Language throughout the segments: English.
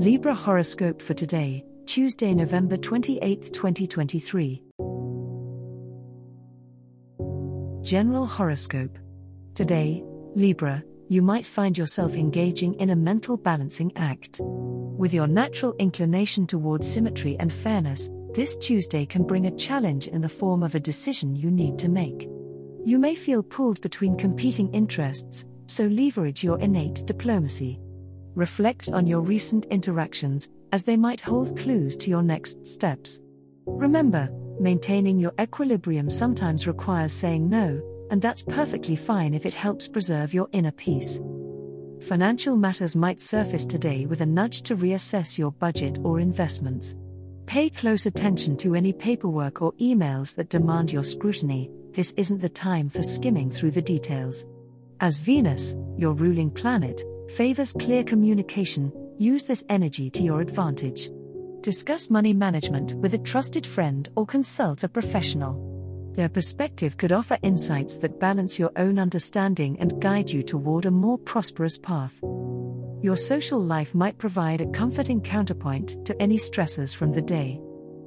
Libra horoscope for today, Tuesday, November 28, 2023. General horoscope. Today, Libra, you might find yourself engaging in a mental balancing act. With your natural inclination towards symmetry and fairness, this Tuesday can bring a challenge in the form of a decision you need to make. You may feel pulled between competing interests, so leverage your innate diplomacy. Reflect on your recent interactions, as they might hold clues to your next steps. Remember, maintaining your equilibrium sometimes requires saying no, and that's perfectly fine if it helps preserve your inner peace. Financial matters might surface today with a nudge to reassess your budget or investments. Pay close attention to any paperwork or emails that demand your scrutiny, this isn't the time for skimming through the details. As Venus, your ruling planet, favors clear communication, use this energy to your advantage. Discuss money management with a trusted friend or consult a professional. Their perspective could offer insights that balance your own understanding and guide you toward a more prosperous path. Your social life might provide a comforting counterpoint to any stressors from the day.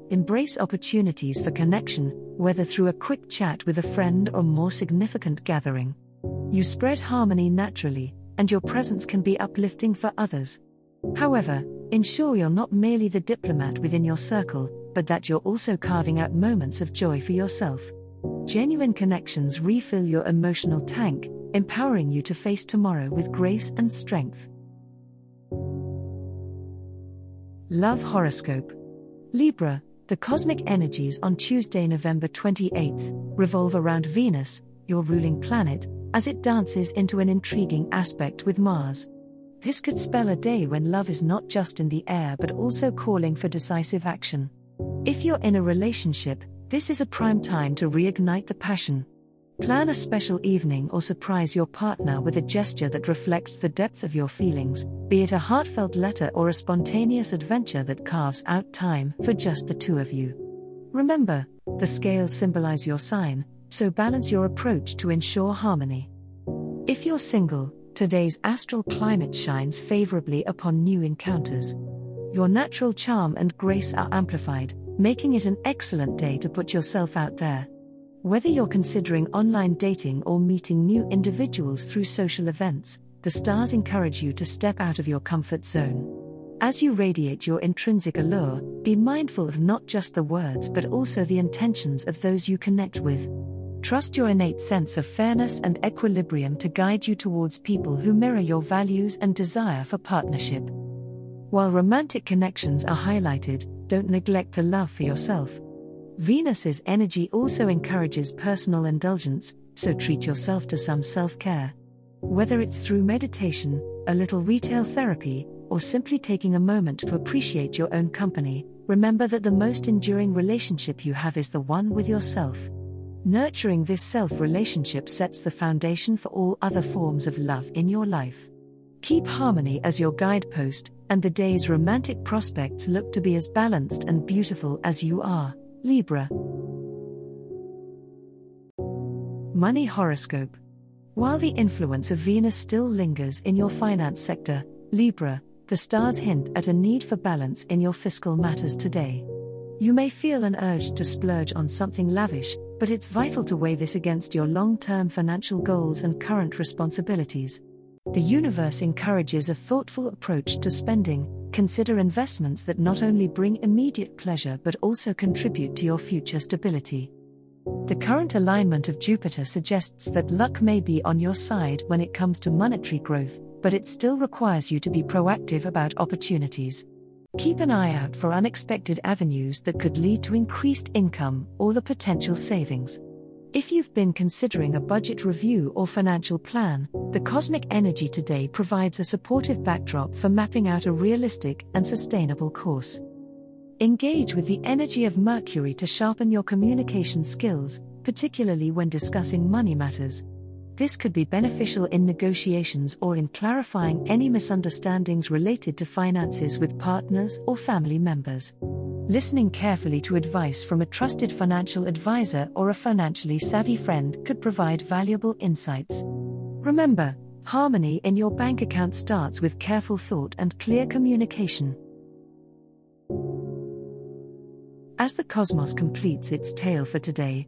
Embrace opportunities for connection, whether through a quick chat with a friend or more significant gathering. You spread harmony naturally, and your presence can be uplifting for others. However, ensure you're not merely the diplomat within your circle, but that you're also carving out moments of joy for yourself. Genuine connections refill your emotional tank, empowering you to face tomorrow with grace and strength. Love Horoscope Libra, the cosmic energies on Tuesday, November 28th, revolve around Venus, your ruling planet, as it dances into an intriguing aspect with Mars. This could spell a day when love is not just in the air but also calling for decisive action. If you're in a relationship, this is a prime time to reignite the passion. Plan a special evening or surprise your partner with a gesture that reflects the depth of your feelings, be it a heartfelt letter or a spontaneous adventure that carves out time for just the two of you. Remember, the scales symbolize your sign, so balance your approach to ensure harmony. If you're single, today's astral climate shines favorably upon new encounters. Your natural charm and grace are amplified, making it an excellent day to put yourself out there. Whether you're considering online dating or meeting new individuals through social events, the stars encourage you to step out of your comfort zone. As you radiate your intrinsic allure, be mindful of not just the words but also the intentions of those you connect with. Trust your innate sense of fairness and equilibrium to guide you towards people who mirror your values and desire for partnership. While romantic connections are highlighted, don't neglect the love for yourself. Venus's energy also encourages personal indulgence, so treat yourself to some self care. Whether it's through meditation, a little retail therapy, or simply taking a moment to appreciate your own company, remember that the most enduring relationship you have is the one with yourself. Nurturing this self relationship sets the foundation for all other forms of love in your life. Keep harmony as your guidepost, and the day's romantic prospects look to be as balanced and beautiful as you are, Libra. Money Horoscope While the influence of Venus still lingers in your finance sector, Libra, the stars hint at a need for balance in your fiscal matters today. You may feel an urge to splurge on something lavish, but it's vital to weigh this against your long term financial goals and current responsibilities. The universe encourages a thoughtful approach to spending. Consider investments that not only bring immediate pleasure but also contribute to your future stability. The current alignment of Jupiter suggests that luck may be on your side when it comes to monetary growth, but it still requires you to be proactive about opportunities. Keep an eye out for unexpected avenues that could lead to increased income or the potential savings. If you've been considering a budget review or financial plan, the cosmic energy today provides a supportive backdrop for mapping out a realistic and sustainable course. Engage with the energy of Mercury to sharpen your communication skills, particularly when discussing money matters. This could be beneficial in negotiations or in clarifying any misunderstandings related to finances with partners or family members. Listening carefully to advice from a trusted financial advisor or a financially savvy friend could provide valuable insights. Remember, harmony in your bank account starts with careful thought and clear communication. As the cosmos completes its tale for today,